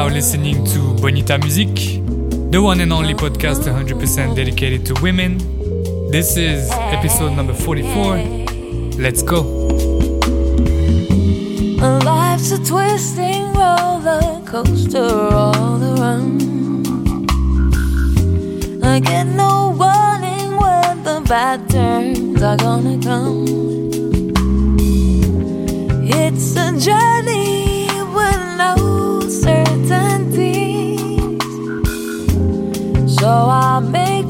Now listening to Bonita Music, the one and only podcast 100% dedicated to women. This is episode number 44. Let's go. Life's a twisting roller coaster all around. I get no warning when the bad turns are gonna come. It's a journey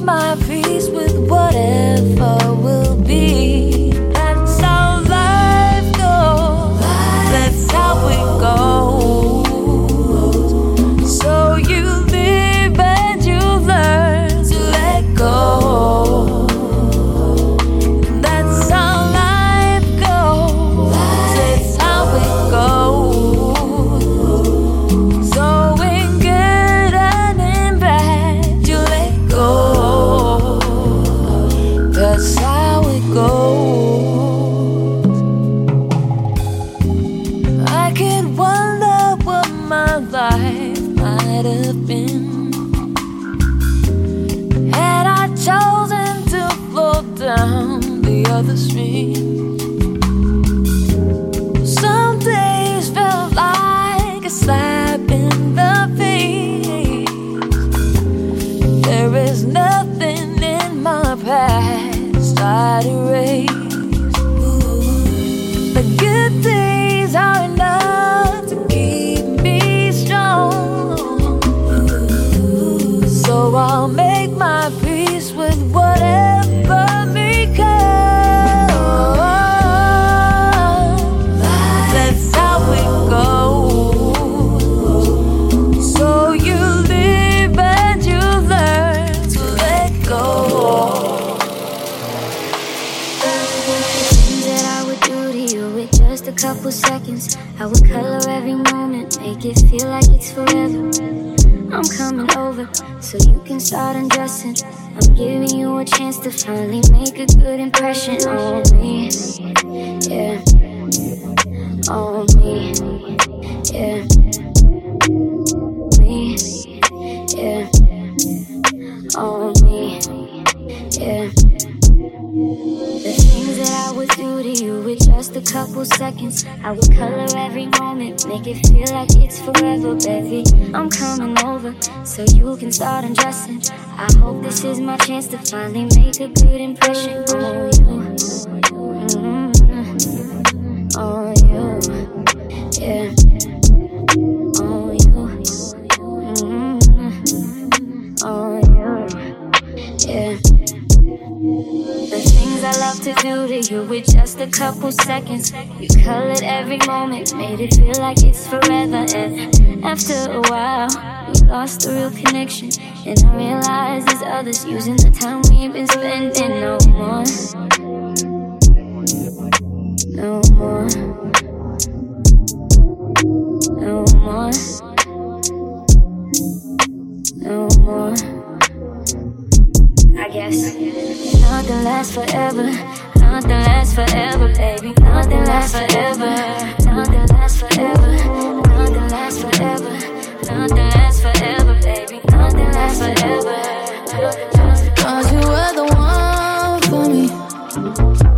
my make my peace with whatever becomes. That's how it goes. So you live and you learn to let go. that I would do to you with just a couple seconds. I would color every moment, make it feel like it's forever. I'm coming over so you can start undressing. I'm giving you a chance to finally make a good impression on me. Yeah. On me. Yeah. Me. Yeah. On me. Yeah. A couple seconds. I would color every moment, make it feel like it's forever, baby. I'm coming over so you can start undressing. I hope this is my chance to finally make a good impression on you. Mm, On you, yeah. Love to do to you with just a couple seconds. You colored every moment, made it feel like it's forever. And after a while, we lost the real connection. And I realized there's others using the time we've been spending. No more. No more. No more. No more. I guess nothing lasts forever. Nothing lasts forever, baby. Nothing lasts forever. Nothing lasts forever. Nothing lasts forever. Nothing lasts forever, baby. Nothing lasts forever. Cause you were the one for me.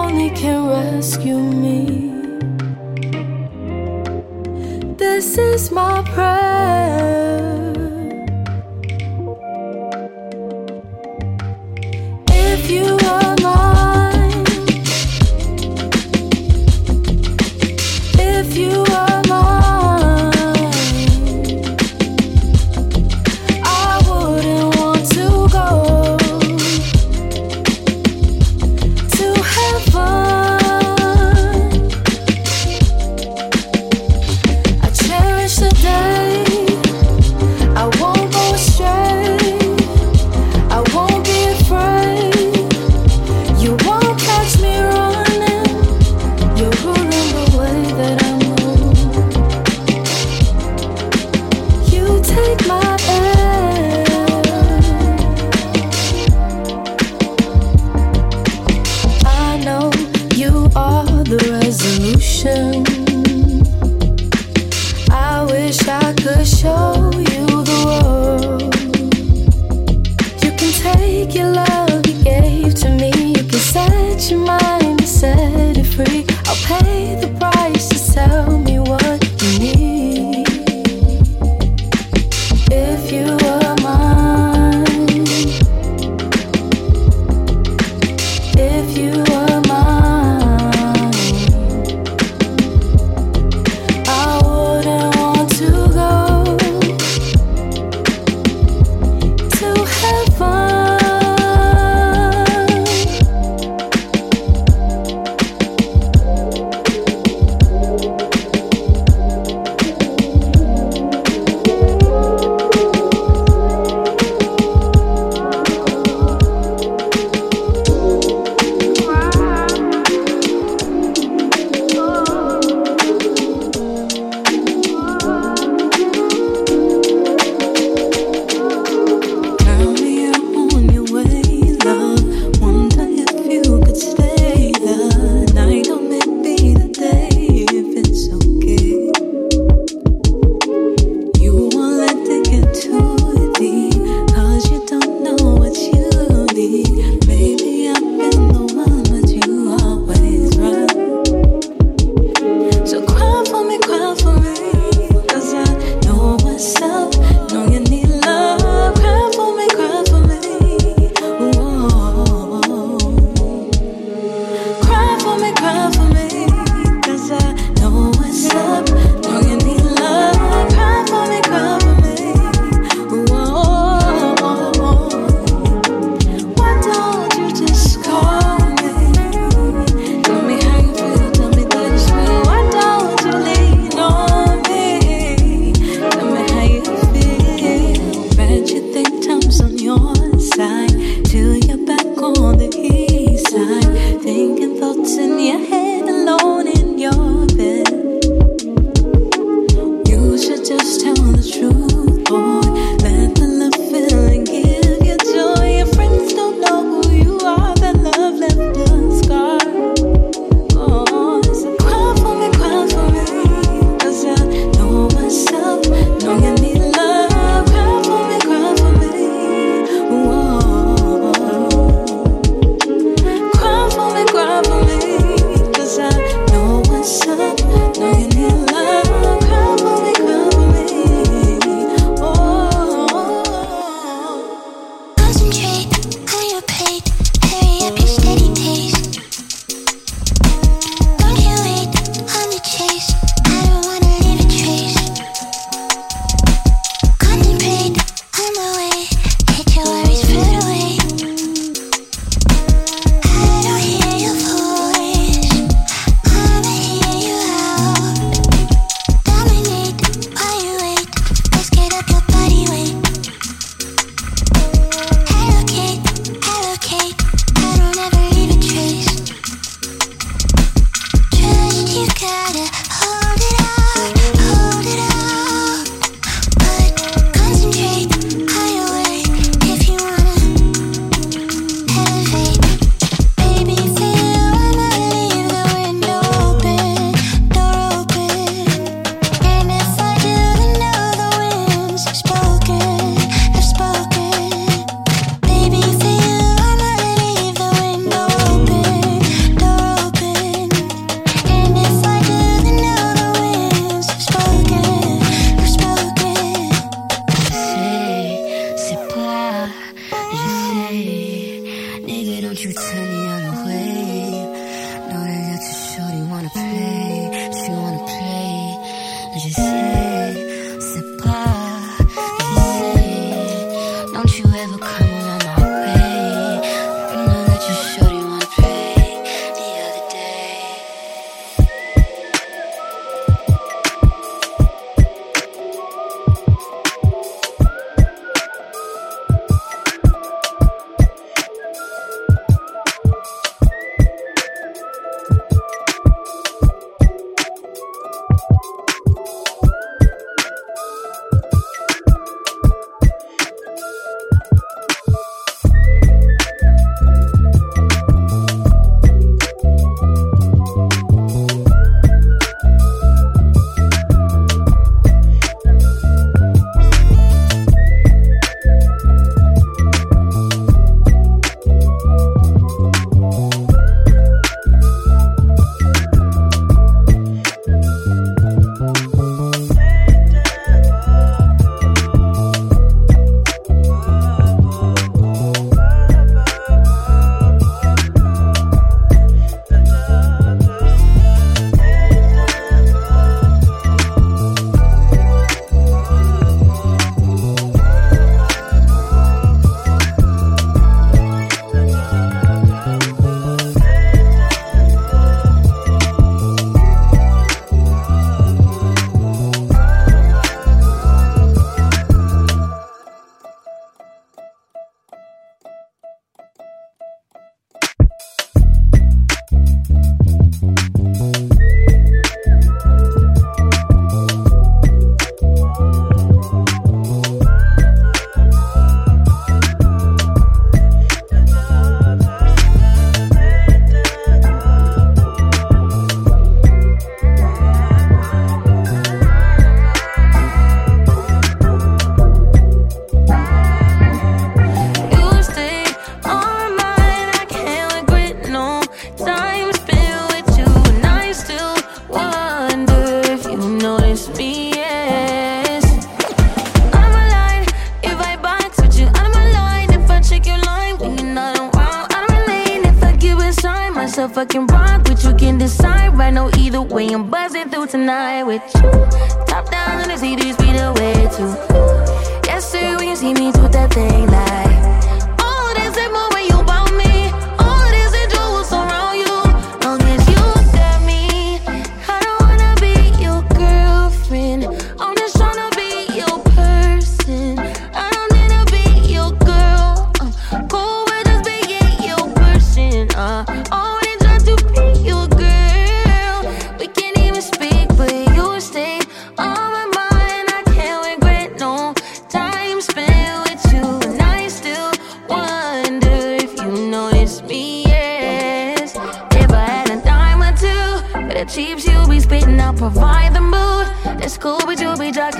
Only can rescue me. This is my prayer.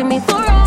Why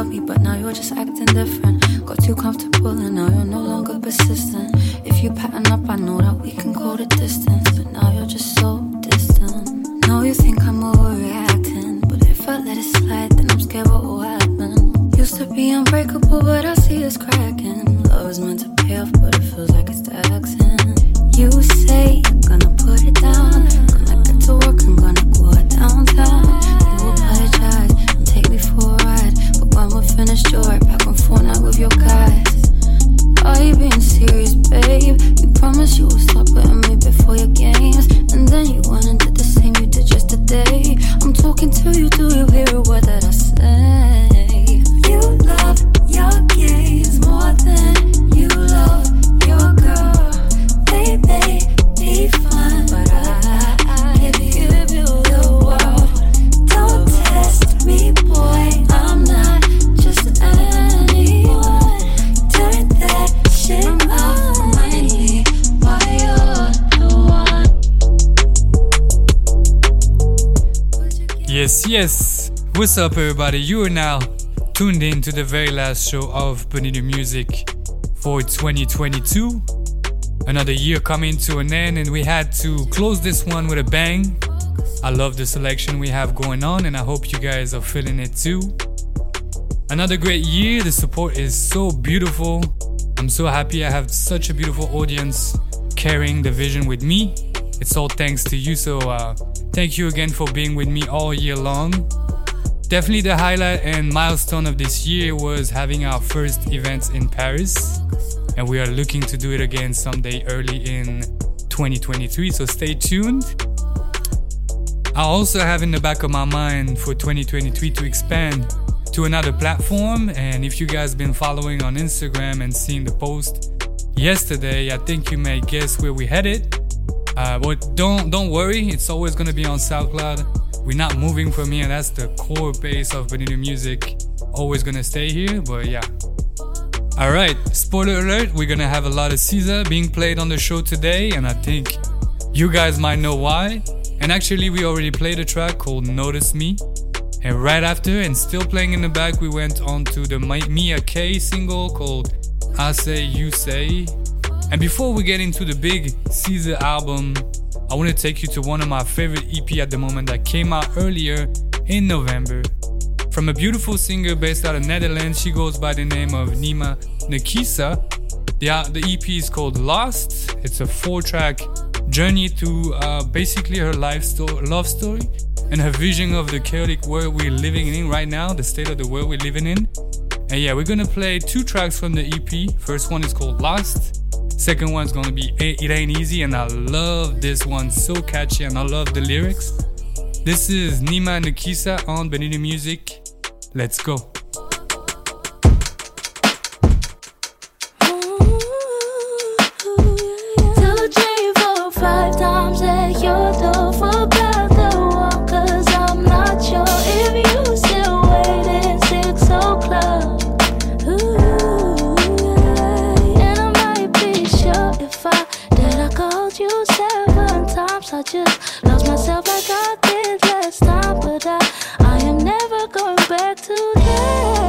love me, but now you're just acting different. Got too comfortable and now you're no longer persistent. If you pattern up, I know up, everybody? You are now tuned in to the very last show of Bonita Music for 2022. Another year coming to an end, and we had to close this one with a bang. I love the selection we have going on, and I hope you guys are feeling it too. Another great year. The support is so beautiful. I'm so happy I have such a beautiful audience carrying the vision with me. It's all thanks to you. So, uh, thank you again for being with me all year long. Definitely the highlight and milestone of this year was having our first events in Paris. And we are looking to do it again someday early in 2023. So, stay tuned. I also have in the back of my mind for 2023 to expand to another platform. And if you guys been following on Instagram and seeing the post yesterday, I think you may guess where we headed. Uh, but don't don't worry, it's always gonna be on SoundCloud. We're not moving from here. That's the core base of Bonita Music. Always gonna stay here. But yeah. All right. Spoiler alert: We're gonna have a lot of SZA being played on the show today, and I think you guys might know why. And actually, we already played a track called Notice Me. And right after, and still playing in the back, we went on to the Mi- Mia K single called I Say You Say. And before we get into the big SZA album, I want to take you to one of my favorite EP at the moment that came out earlier in November. From a beautiful singer based out of Netherlands, she goes by the name of Nima Nakisa. The, the EP is called Lost. It's a four track journey through uh, basically her life sto- love story and her vision of the chaotic world we're living in right now, the state of the world we're living in. And yeah, we're gonna play two tracks from the EP. First one is called Lost. Second one's gonna be It Ain't Easy, and I love this one, so catchy, and I love the lyrics. This is Nima Nakisa on Bonita Music. Let's go. I just lost myself like I did last time, but I, I am never going back to that.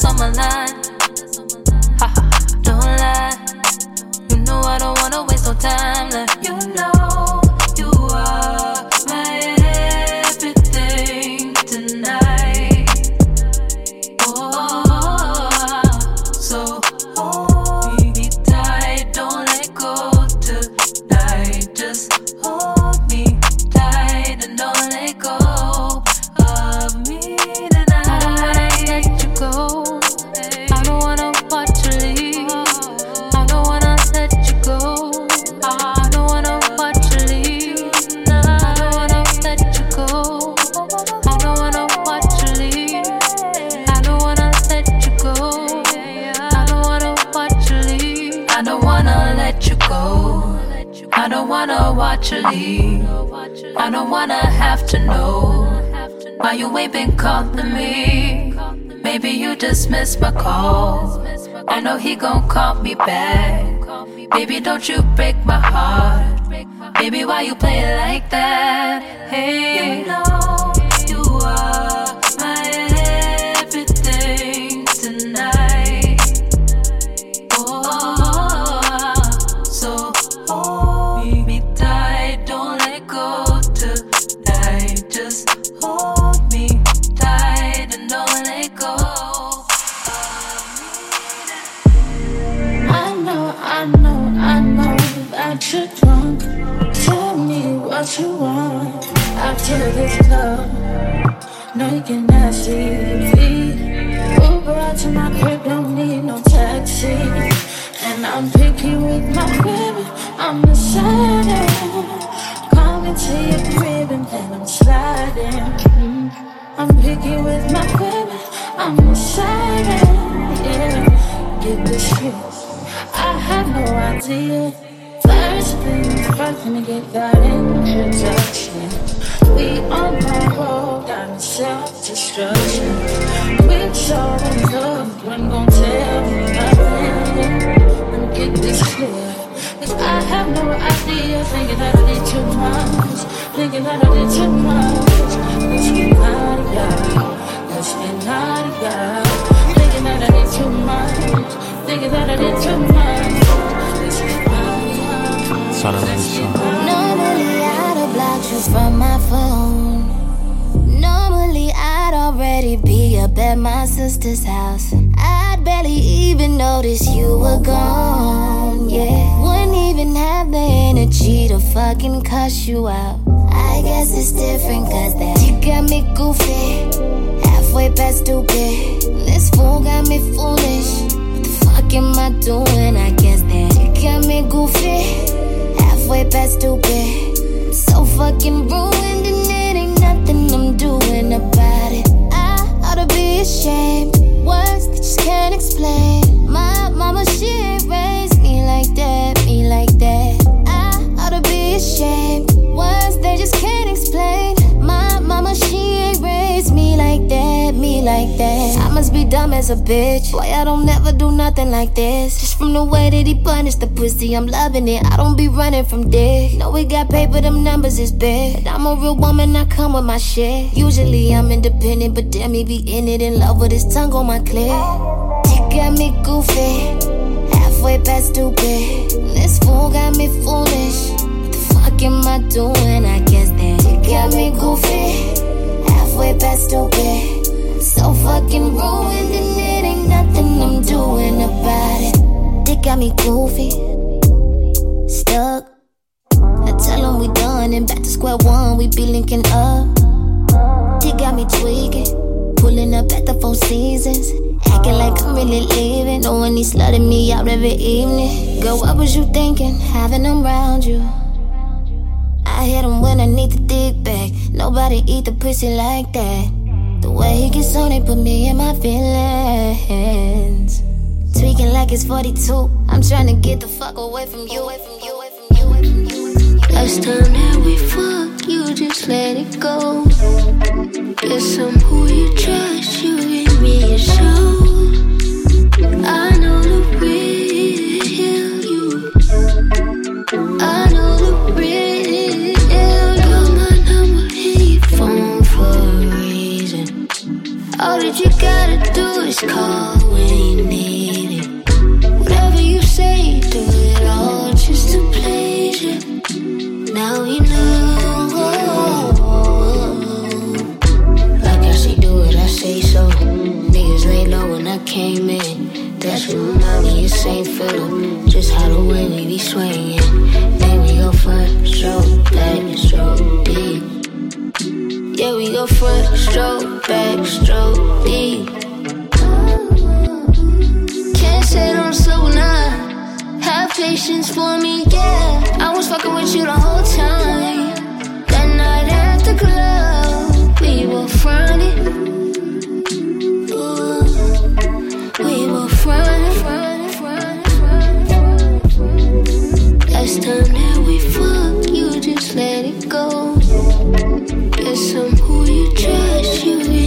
summer line. see it. Flowers in front, let me get that introduction. We on parole, got self-destruction. We so in love, one gon' tell me nothing. Let me get this clear. Cause I have no idea, thinking that I did too much. Thinking that I did too much. Let's get out of here. Let's get out of here. Thinking that I did too much. Thinking that I did too much. Normally I'd have blocked you from my phone. Normally I'd already be up at my sister's house. I'd barely even notice you were gone. Yeah, wouldn't even have the energy to fucking cuss you out. I guess it's different cause you got me goofy, halfway past stupid. This fool got me foolish fuck am I doing? I guess that you got me goofy, halfway past stupid. I'm so fucking ruined, and it ain't nothing I'm doing about it. I ought to be ashamed. Words that just can't explain. My mama, she ain't raised me like that, me like that. I ought to be ashamed. Words they just can't explain. My mama, she ain't raised me like that, me like that. I must be dumb as a bitch. Boy, I don't never do nothing like this. Just from the way that he punished the pussy, I'm loving it. I don't be running from dick. No, we got paper, them numbers is big. But I'm a real woman, I come with my shit. Usually I'm independent, but damn, he be in it in love with his tongue on my clit. Dick got me goofy, halfway past stupid. This fool got me foolish. What the fuck am I doing? I guess that dick got me goofy, halfway past stupid. So fucking ruined, and it ain't nothing I'm doing about it. Dick got me goofy, stuck. I tell him we done and back to square one, we be linking up. Dick got me tweaking, pulling up at the Four Seasons. Acting like I'm really leaving, knowing he's slutting me out every evening. Girl, what was you thinking, having them around you? I hit him when I need the dick back. Nobody eat the pussy like that. The way he gets on it put me in my feelings. Tweaking like it's 42. I'm trying to get the fuck away from you, away from you, away from you, away from you. Last time that we fucked, you just let it go. Guess I'm who you trust, you give me a show. I That you gotta do is call when you need it. Whatever you say, do it all just to please you. Now you know. Like I say, do I say so. Niggas low when I came in. That's what me. Just how the way we be swinging. Then we go front, stroke, back, stroke, deep. Yeah, we go front, stroke, back, stroke, deep. Can't say don't slow now. Have patience for me, yeah. I was fucking with you the whole time. That night at the club, we were fronting. Ooh, we were fronting. Last time that we you just let it go. Guess I'm who you trust, you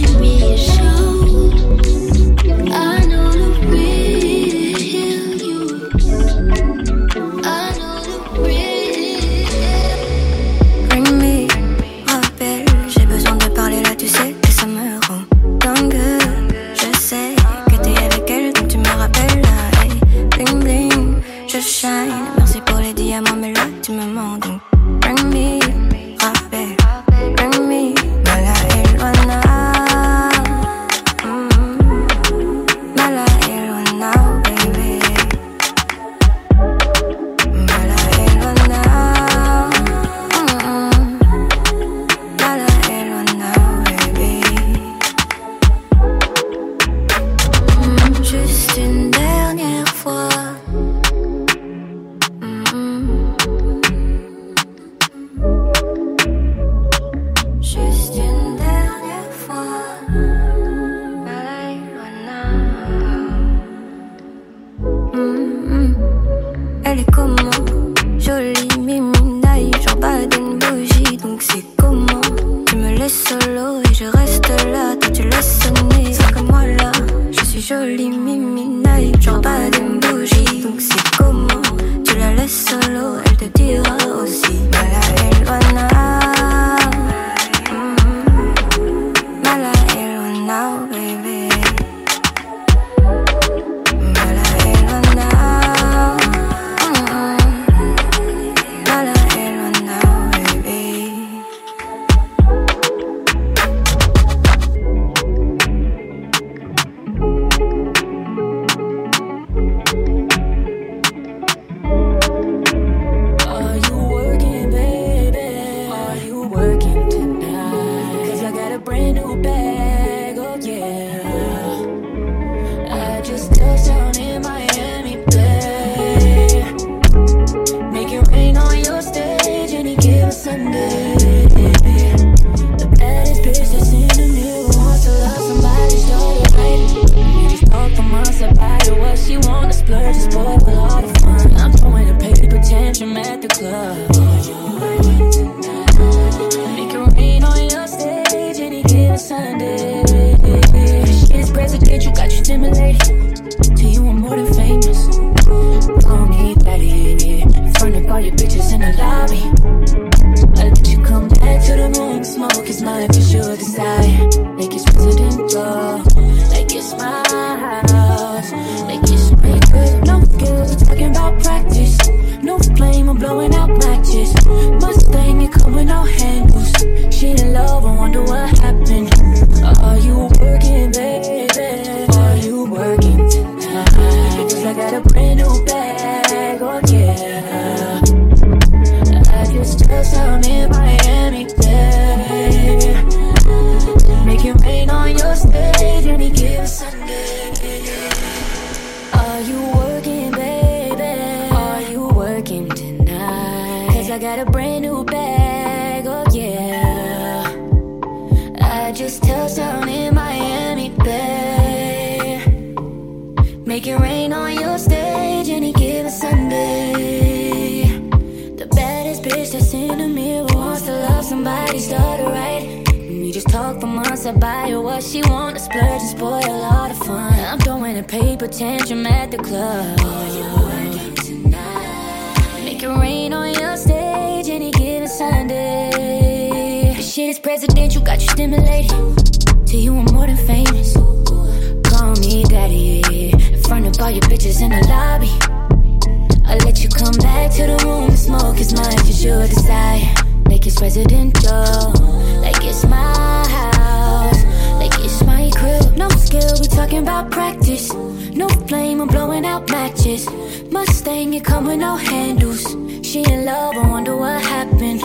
love, I wonder what happened.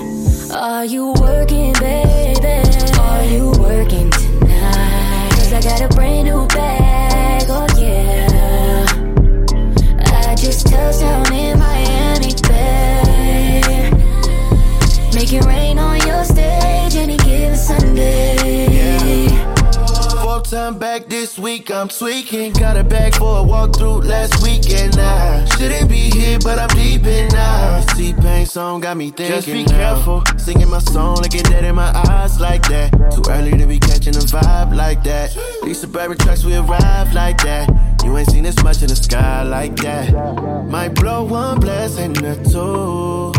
Are you working, baby? Are you working tonight? Cause I got a brand new bag, oh yeah. I just touched down in Miami, babe. Make it rain. come back this week, I'm tweaking. Got a bag for a walkthrough last weekend. I shouldn't be here, but I'm deep in now. See, pain song got me thinking. Just be careful, now. singing my song, looking dead in my eyes like that. Too early to be catching a vibe like that. These suburban trucks, we arrive like that. You ain't seen this much in the sky like that. Might blow one blessing or two.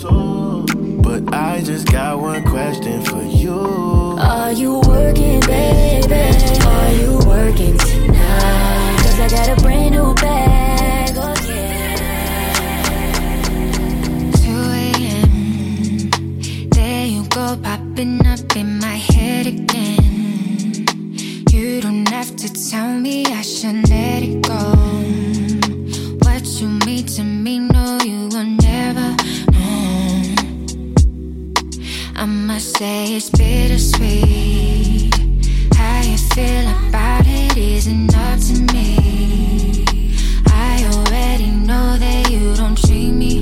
two. But I just got one question for you. Are you working, baby? Are you working tonight? Cause I got a brand new bag, oh yeah. 2 a.m. There you go, popping up in my head again. You don't have to tell me I should let it go. What you mean to me, no, you will must say it's bittersweet. How you feel about it isn't up to me. I already know that you don't treat me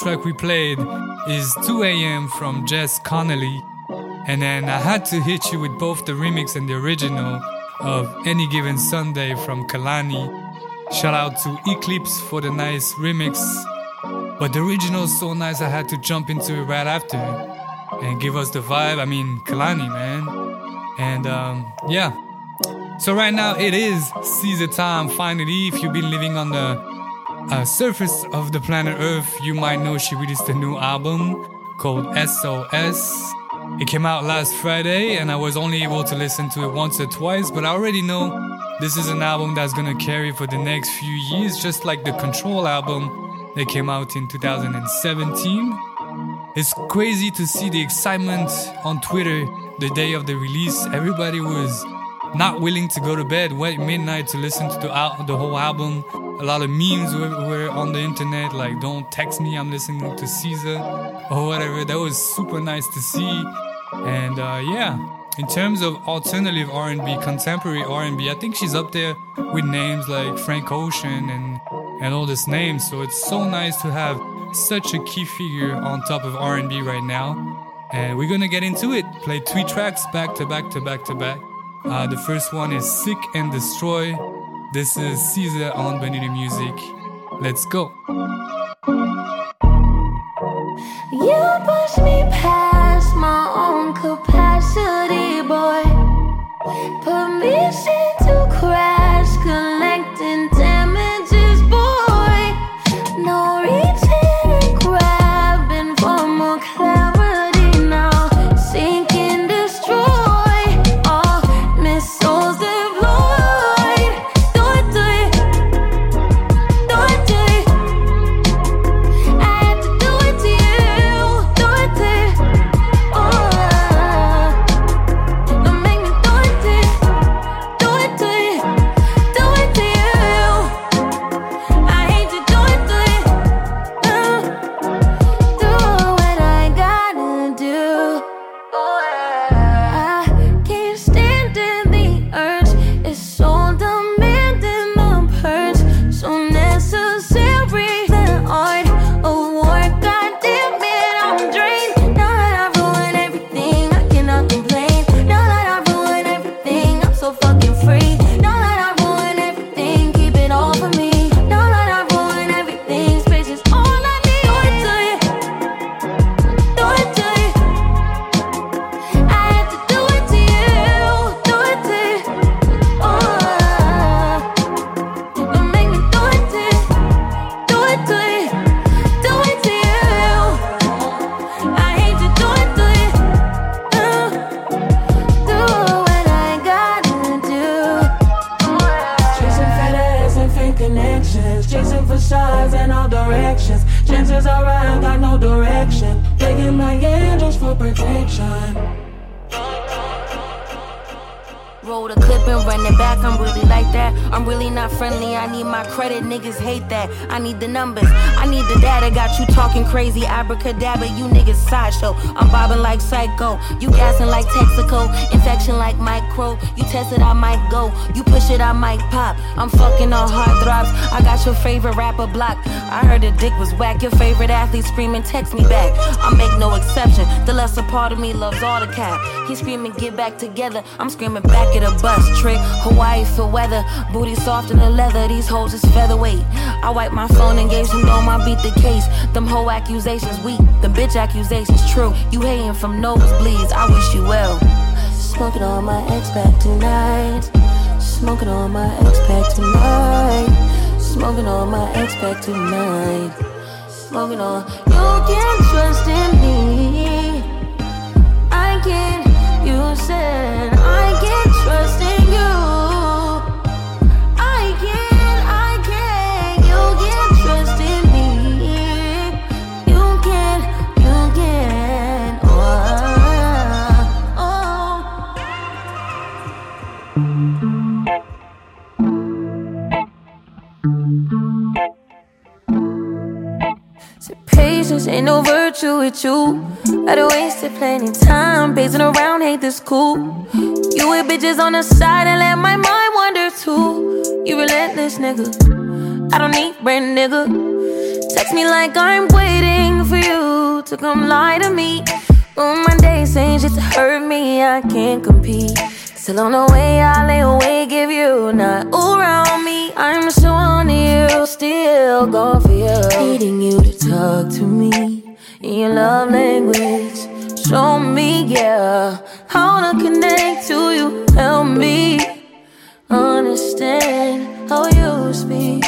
first track we played is 2 AM from Jess Connolly, and then I had to hit you with both the remix and the original of Any Given Sunday from Kalani. Shout out to Eclipse for the nice remix, but the original is so nice I had to jump into it right after and give us the vibe. I mean, Kalani, man. And um, yeah. So right now it is SZA time finally. If you've been living on the uh, surface of the planet Earth, you might know she released a new album called SOS. It came out last Friday and I was only able to listen to it once or twice, but I already know this is an album that's gonna carry for the next few years, just like the Control album that came out in 2017. It's crazy to see the excitement on Twitter the day of the release. Everybody was not willing to go to bed, wait midnight to listen to the, the whole album. A lot of memes were, were on the internet, like "Don't text me, I'm listening to SZA" or whatever. That was super nice to see, and uh, yeah. In terms of alternative R&B, contemporary R&B, I think she's up there with names like Frank Ocean and and all these names. So it's so nice to have such a key figure on top of R&B right now. And we're gonna get into it. Play three tracks back to back to back to back. Uh, the first one is Seek and Destroy. This is SZA on Bonita Music. Let's go. You push me past my own capacity, boy. Permission my angels for protection. The clip and run it back. I'm really like that. I'm really not friendly. I need my credit. Niggas hate that. I need the numbers. I need the data. Got you talking crazy. Abracadabra. You niggas sideshow. I'm bobbing like psycho. You gassing like Texaco. Infection like micro. You test it, I might go. You push it, I might pop. I'm fucking on heart throbs. I got your favorite rapper blocked. I heard the dick was whack. Your favorite athlete screaming, text me back. I make no exception. The lesser part of me loves all the cap. He screaming, get back together. I'm screaming back at a bus trick. Hawaii for weather. Booty soft in the leather. These hoes is featherweight. I wiped my phone and gave some dome. I beat the case. Them whole accusations weak. Them bitch accusations true. You hating from nosebleeds. I wish you well. Smoking on my ex back tonight. Smoking on my ex back tonight. Smoking on my ex back tonight. Smoking on. You can trust in me. I can. You said I can patience ain't no virtue with you. I done wasted plenty time pacing around, hate this cool. You with bitches on the side and let my mind wander too. You relentless nigga. I don't need brand nigga. Text me like I'm waiting for you to come lie to me. On my days saying shit to hurt me, I can't compete. Still on the way, I lay awake give you not around me. I'm so on still going for you. Needing you to talk to me in your love language. Show me, yeah, how to connect to you. Help me understand how you speak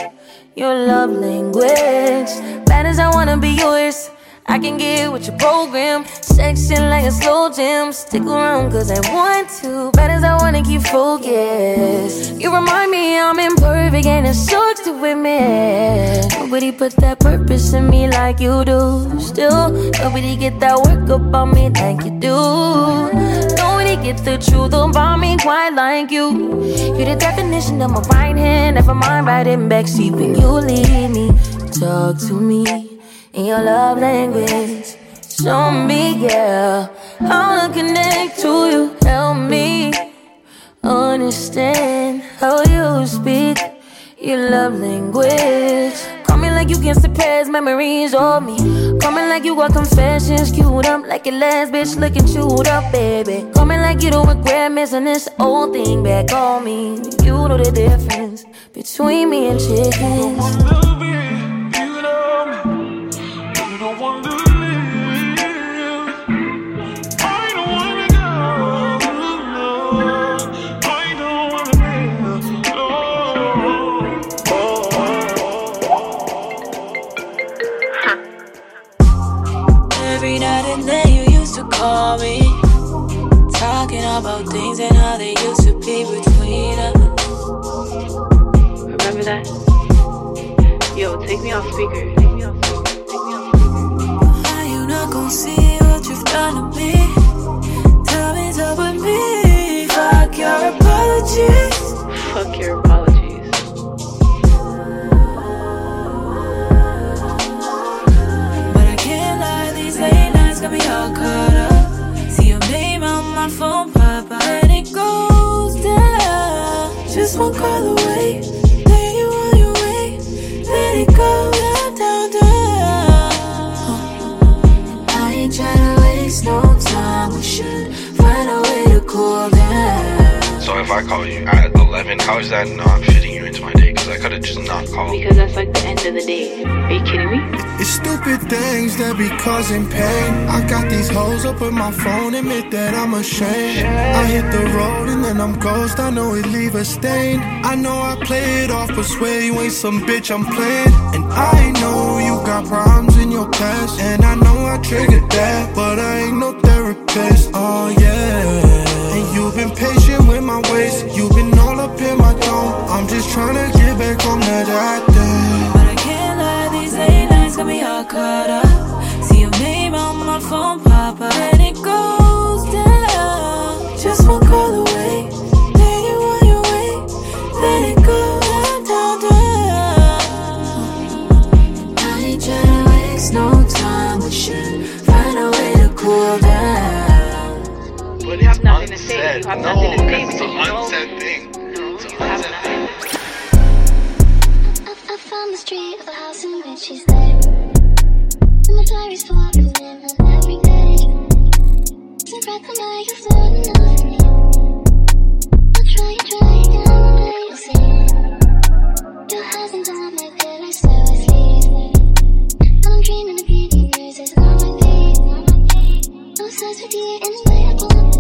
your love language. Bad as I wanna be yours. I can get with your program. Section like a slow jam. Stick around cause I want to. Bad as I wanna keep focused. You remind me I'm imperfect and it sucks to admit. Nobody put that purpose in me like you do. Still, nobody get that work up on me like you do. Nobody get the truth about me quite like you. You're the definition of my right hand. Never mind riding backseat when you leave me. Talk to me in your love language. Show me, yeah, how to connect to you. Help me understand how you speak your love language. Coming like you can suppress memories of me. Coming like you got confessions queued up like your last bitch looking chewed up, baby. Coming like you don't regret missing this old thing back on me. You know the difference between me and chickens. Call me. Talking about things and how they used to be between us. Remember that? Yo, take me off speaker. Take me off speaker. Are you not gonna see what you've done to me? Tell me to with me. Fuck your apologies. Fuck your apologies. My phone pop and it goes down. Just one call away, then you on your way. Let it go down, down, down. I ain't tryna waste no time. We should find a way to cool down. So if I call you at 11, how is that not fitting you into my day? Because I could have just not called. Because that's like the end of the day. Are you kidding me? It's stupid things that be causing pain. I got these hoes up with my phone, admit that I'm ashamed. I hit the road and then I'm ghost, I know it leave a stain. I know I play it off, but swear you ain't some bitch I'm playing. And I know you got problems in your past, and I know I triggered that, but I ain't no therapist. Oh yeah. And you've been patient with my ways, you've been all up in my dome. I'm just trying to get back home to that day. But I can't lie, these late nights got me all caught up. See your name on my phone pop up, and it goes down. Just one call away, then on your way. Let it go down, down, down. I ain't tryna waste no time. We should find a way to cool down. But you have nothing to say. You have no, nothing to say it's because an you know. unsaid thing. No, It's you have nothing. I found the street of the house in which she's there. And the diary's full of his name on every page. So breath on my you're floating over me. I'll try and try again one day you'll see. Your hands on my pillow so asleep. And I'm dreaming of beauty bruises on my feet. I'm obsessed with you in a way I can't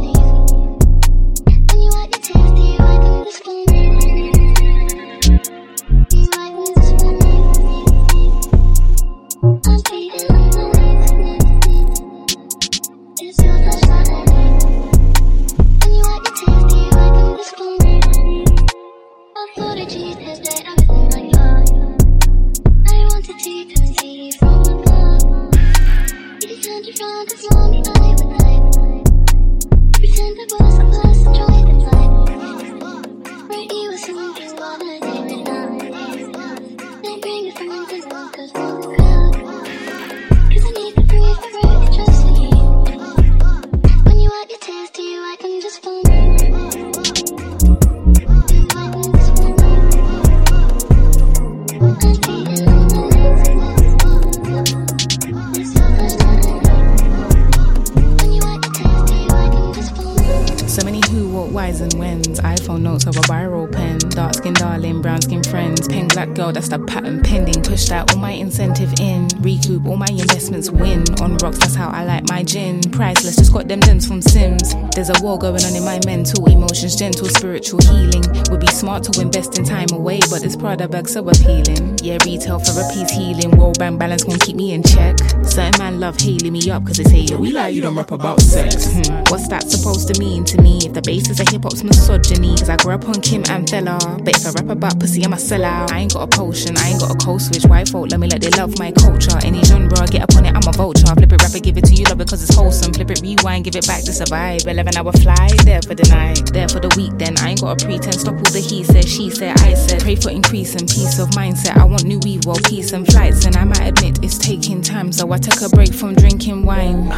smart to invest in time away, but this Prada bag so appealing. Yeah, retail therapy's healing. World bank balance gon' keep me in check. Certain man love hailing me up, cause they say, yeah, we like you don't rap about sex. Hmm. What's that supposed to mean to me? If the basis of hip hop's misogyny, cause I grew up on Kim and Fella. But if I rap about pussy, I'm a sellout. I ain't got a potion, I ain't got a code switch. White folk, let me let they love my culture. Any genre, I get up on it, I'm a vulture. Flip it, rap it, give it to you, love it, cause it's wholesome. Flip it, rewind, give it back to survive. 11 hour flight, there for the night, there for the week. Then I ain't got a pretense, Stop all the he said, she said, I said. Pray for increase and peace of mindset. I want new well, peace and flights. And I might admit it's taking time, so I took a break from drinking wine.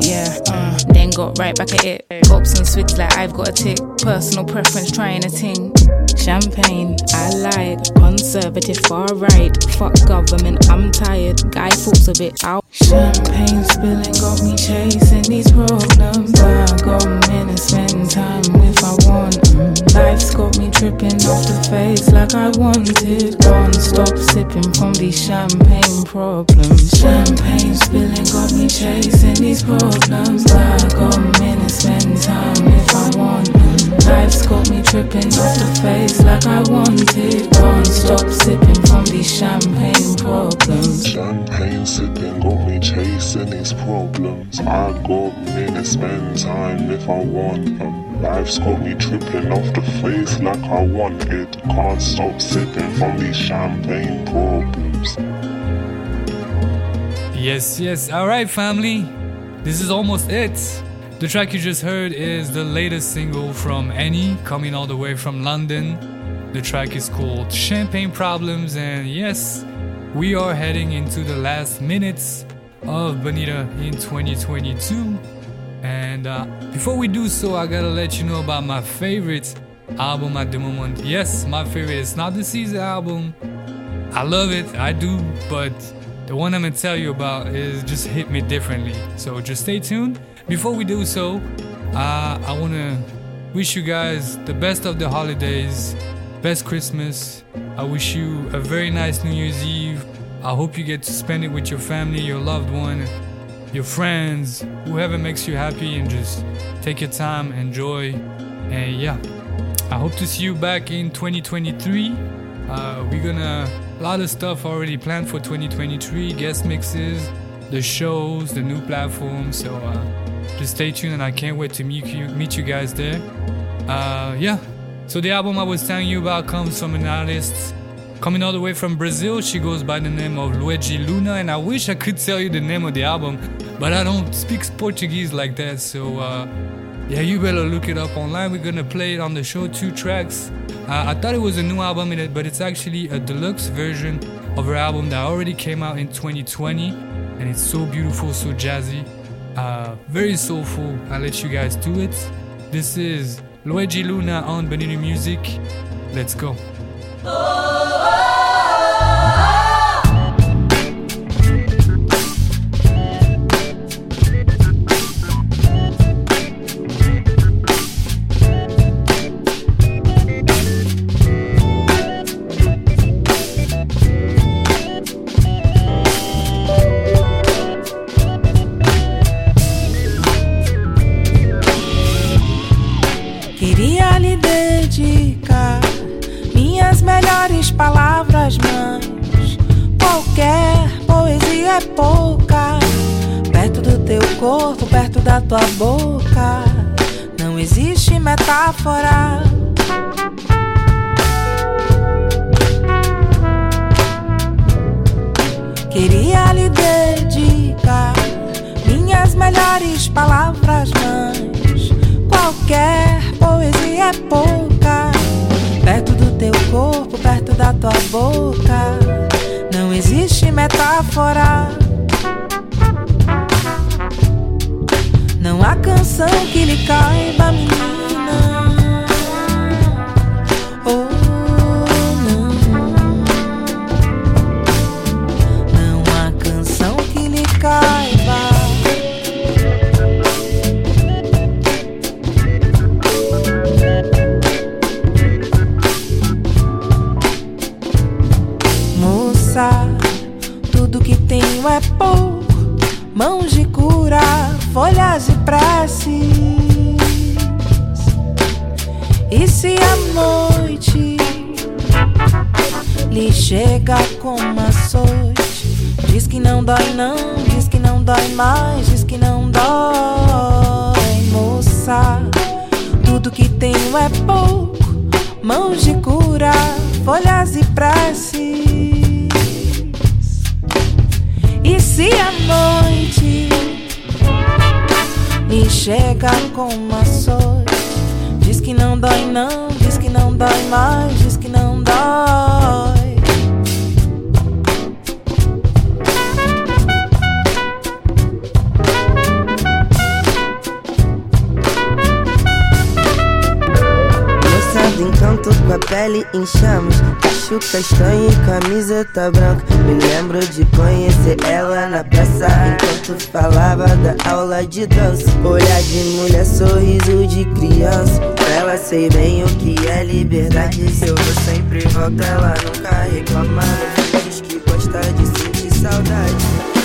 Yeah, uh, then got right back at it. Pops and swigs like I've got a tick. Personal preference, trying a ting. Champagne, I like. Conservative, far right. Fuck government, I'm tired. Guy thoughts a bit out. Champagne spilling got me chasing these problems. I got tripping off the face like I wanted. Can't stop sipping from these champagne problems. Champagne spilling got me chasing these problems. I got minutes, spend time if I want. Mm. Life's got me tripping off the face like I wanted. Can't stop sipping from these champagne problems. Champagne sipping got me chasing these problems. I got minutes, spend time if I want. Um, life's got me tripping off the face like I want it. Can't stop sipping from these champagne problems. Yes, yes. Alright, family. This is almost it. The track you just heard is the latest single from Annie, coming all the way from London. The track is called Champagne Problems, and yes, we are heading into the last minutes of Bonita in 2022. And uh, before we do so, I gotta let you know about my favorite album at the moment. Yes, my favorite. It's not the SZA album. I love it, I do, but the one I'm gonna tell you about is just hit me differently. So just stay tuned. Before we do so, uh, I wanna wish you guys the best of the holidays, best Christmas. I wish you a very nice New Year's Eve. I hope you get to spend it with your family, your loved one, your friends, whoever makes you happy, and just take your time, enjoy. And yeah, I hope to see you back in 2023. Uh, we're gonna a lot of stuff already planned for 2023 guest mixes the shows the new platforms so uh, just stay tuned and i can't wait to meet you meet you guys there uh, yeah so the album i was telling you about comes from an artist coming all the way from brazil she goes by the name of luedji luna and i wish i could tell you the name of the album but i don't speak portuguese like that so uh, yeah you better look it up online we're gonna play it on the show two tracks uh, I thought it was a new album, but it's actually a deluxe version of her album that already came out in 2020, and it's so beautiful, so jazzy, uh, very soulful. I'll let you guys do it. This is Luedji Luna on Bonita Music. Let's go. Queria da tua boca, não existe metáfora. Queria lhe dedicar minhas melhores palavras, mas qualquer poesia é pouca. Perto do teu corpo, perto da tua boca, não existe metáfora. A canção que lhe caiba, menina. diz que não dói mais, diz que não dói, moça. Tudo que tenho é pouco, mãos de cura, folhas e preces. E se a noite me chega com uma sorte, diz que não dói não, diz que não dói mais, diz que não dói. com a pele em chamas. Cacho castanho tá e camiseta tá branca. Me lembro de conhecer ela na praça Enquanto falava da aula de dança. Olhar de mulher, sorriso de criança. Pra Ela sei bem o que é liberdade. Se eu vou sempre volto, ela nunca reclama. Diz que gosta de sentir saudade.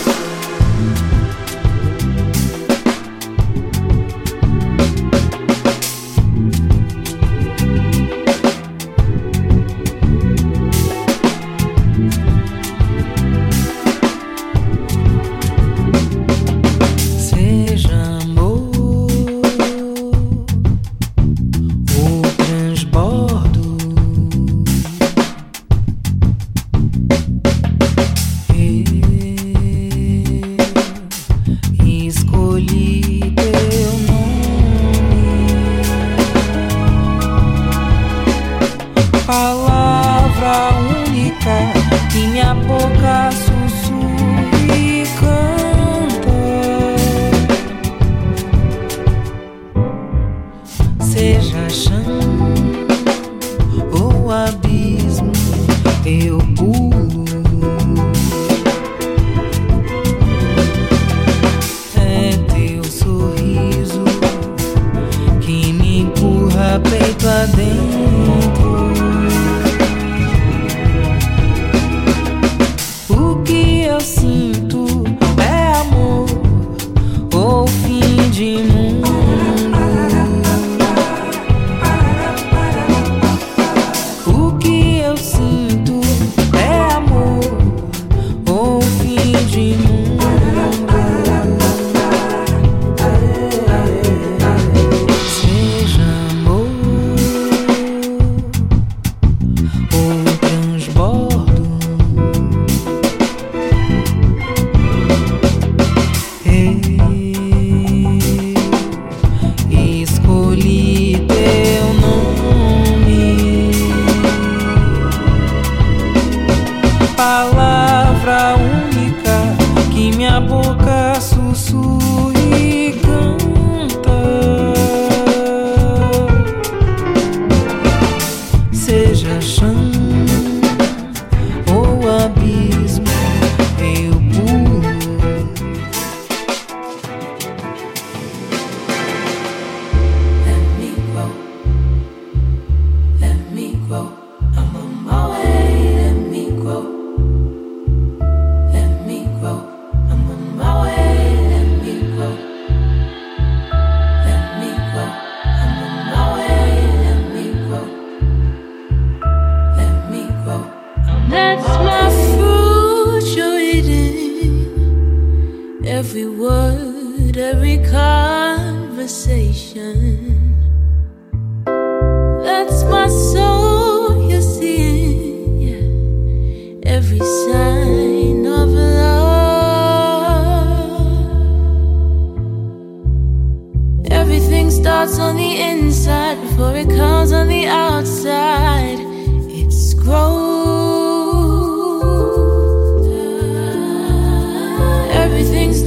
peito adentro.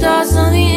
stars on the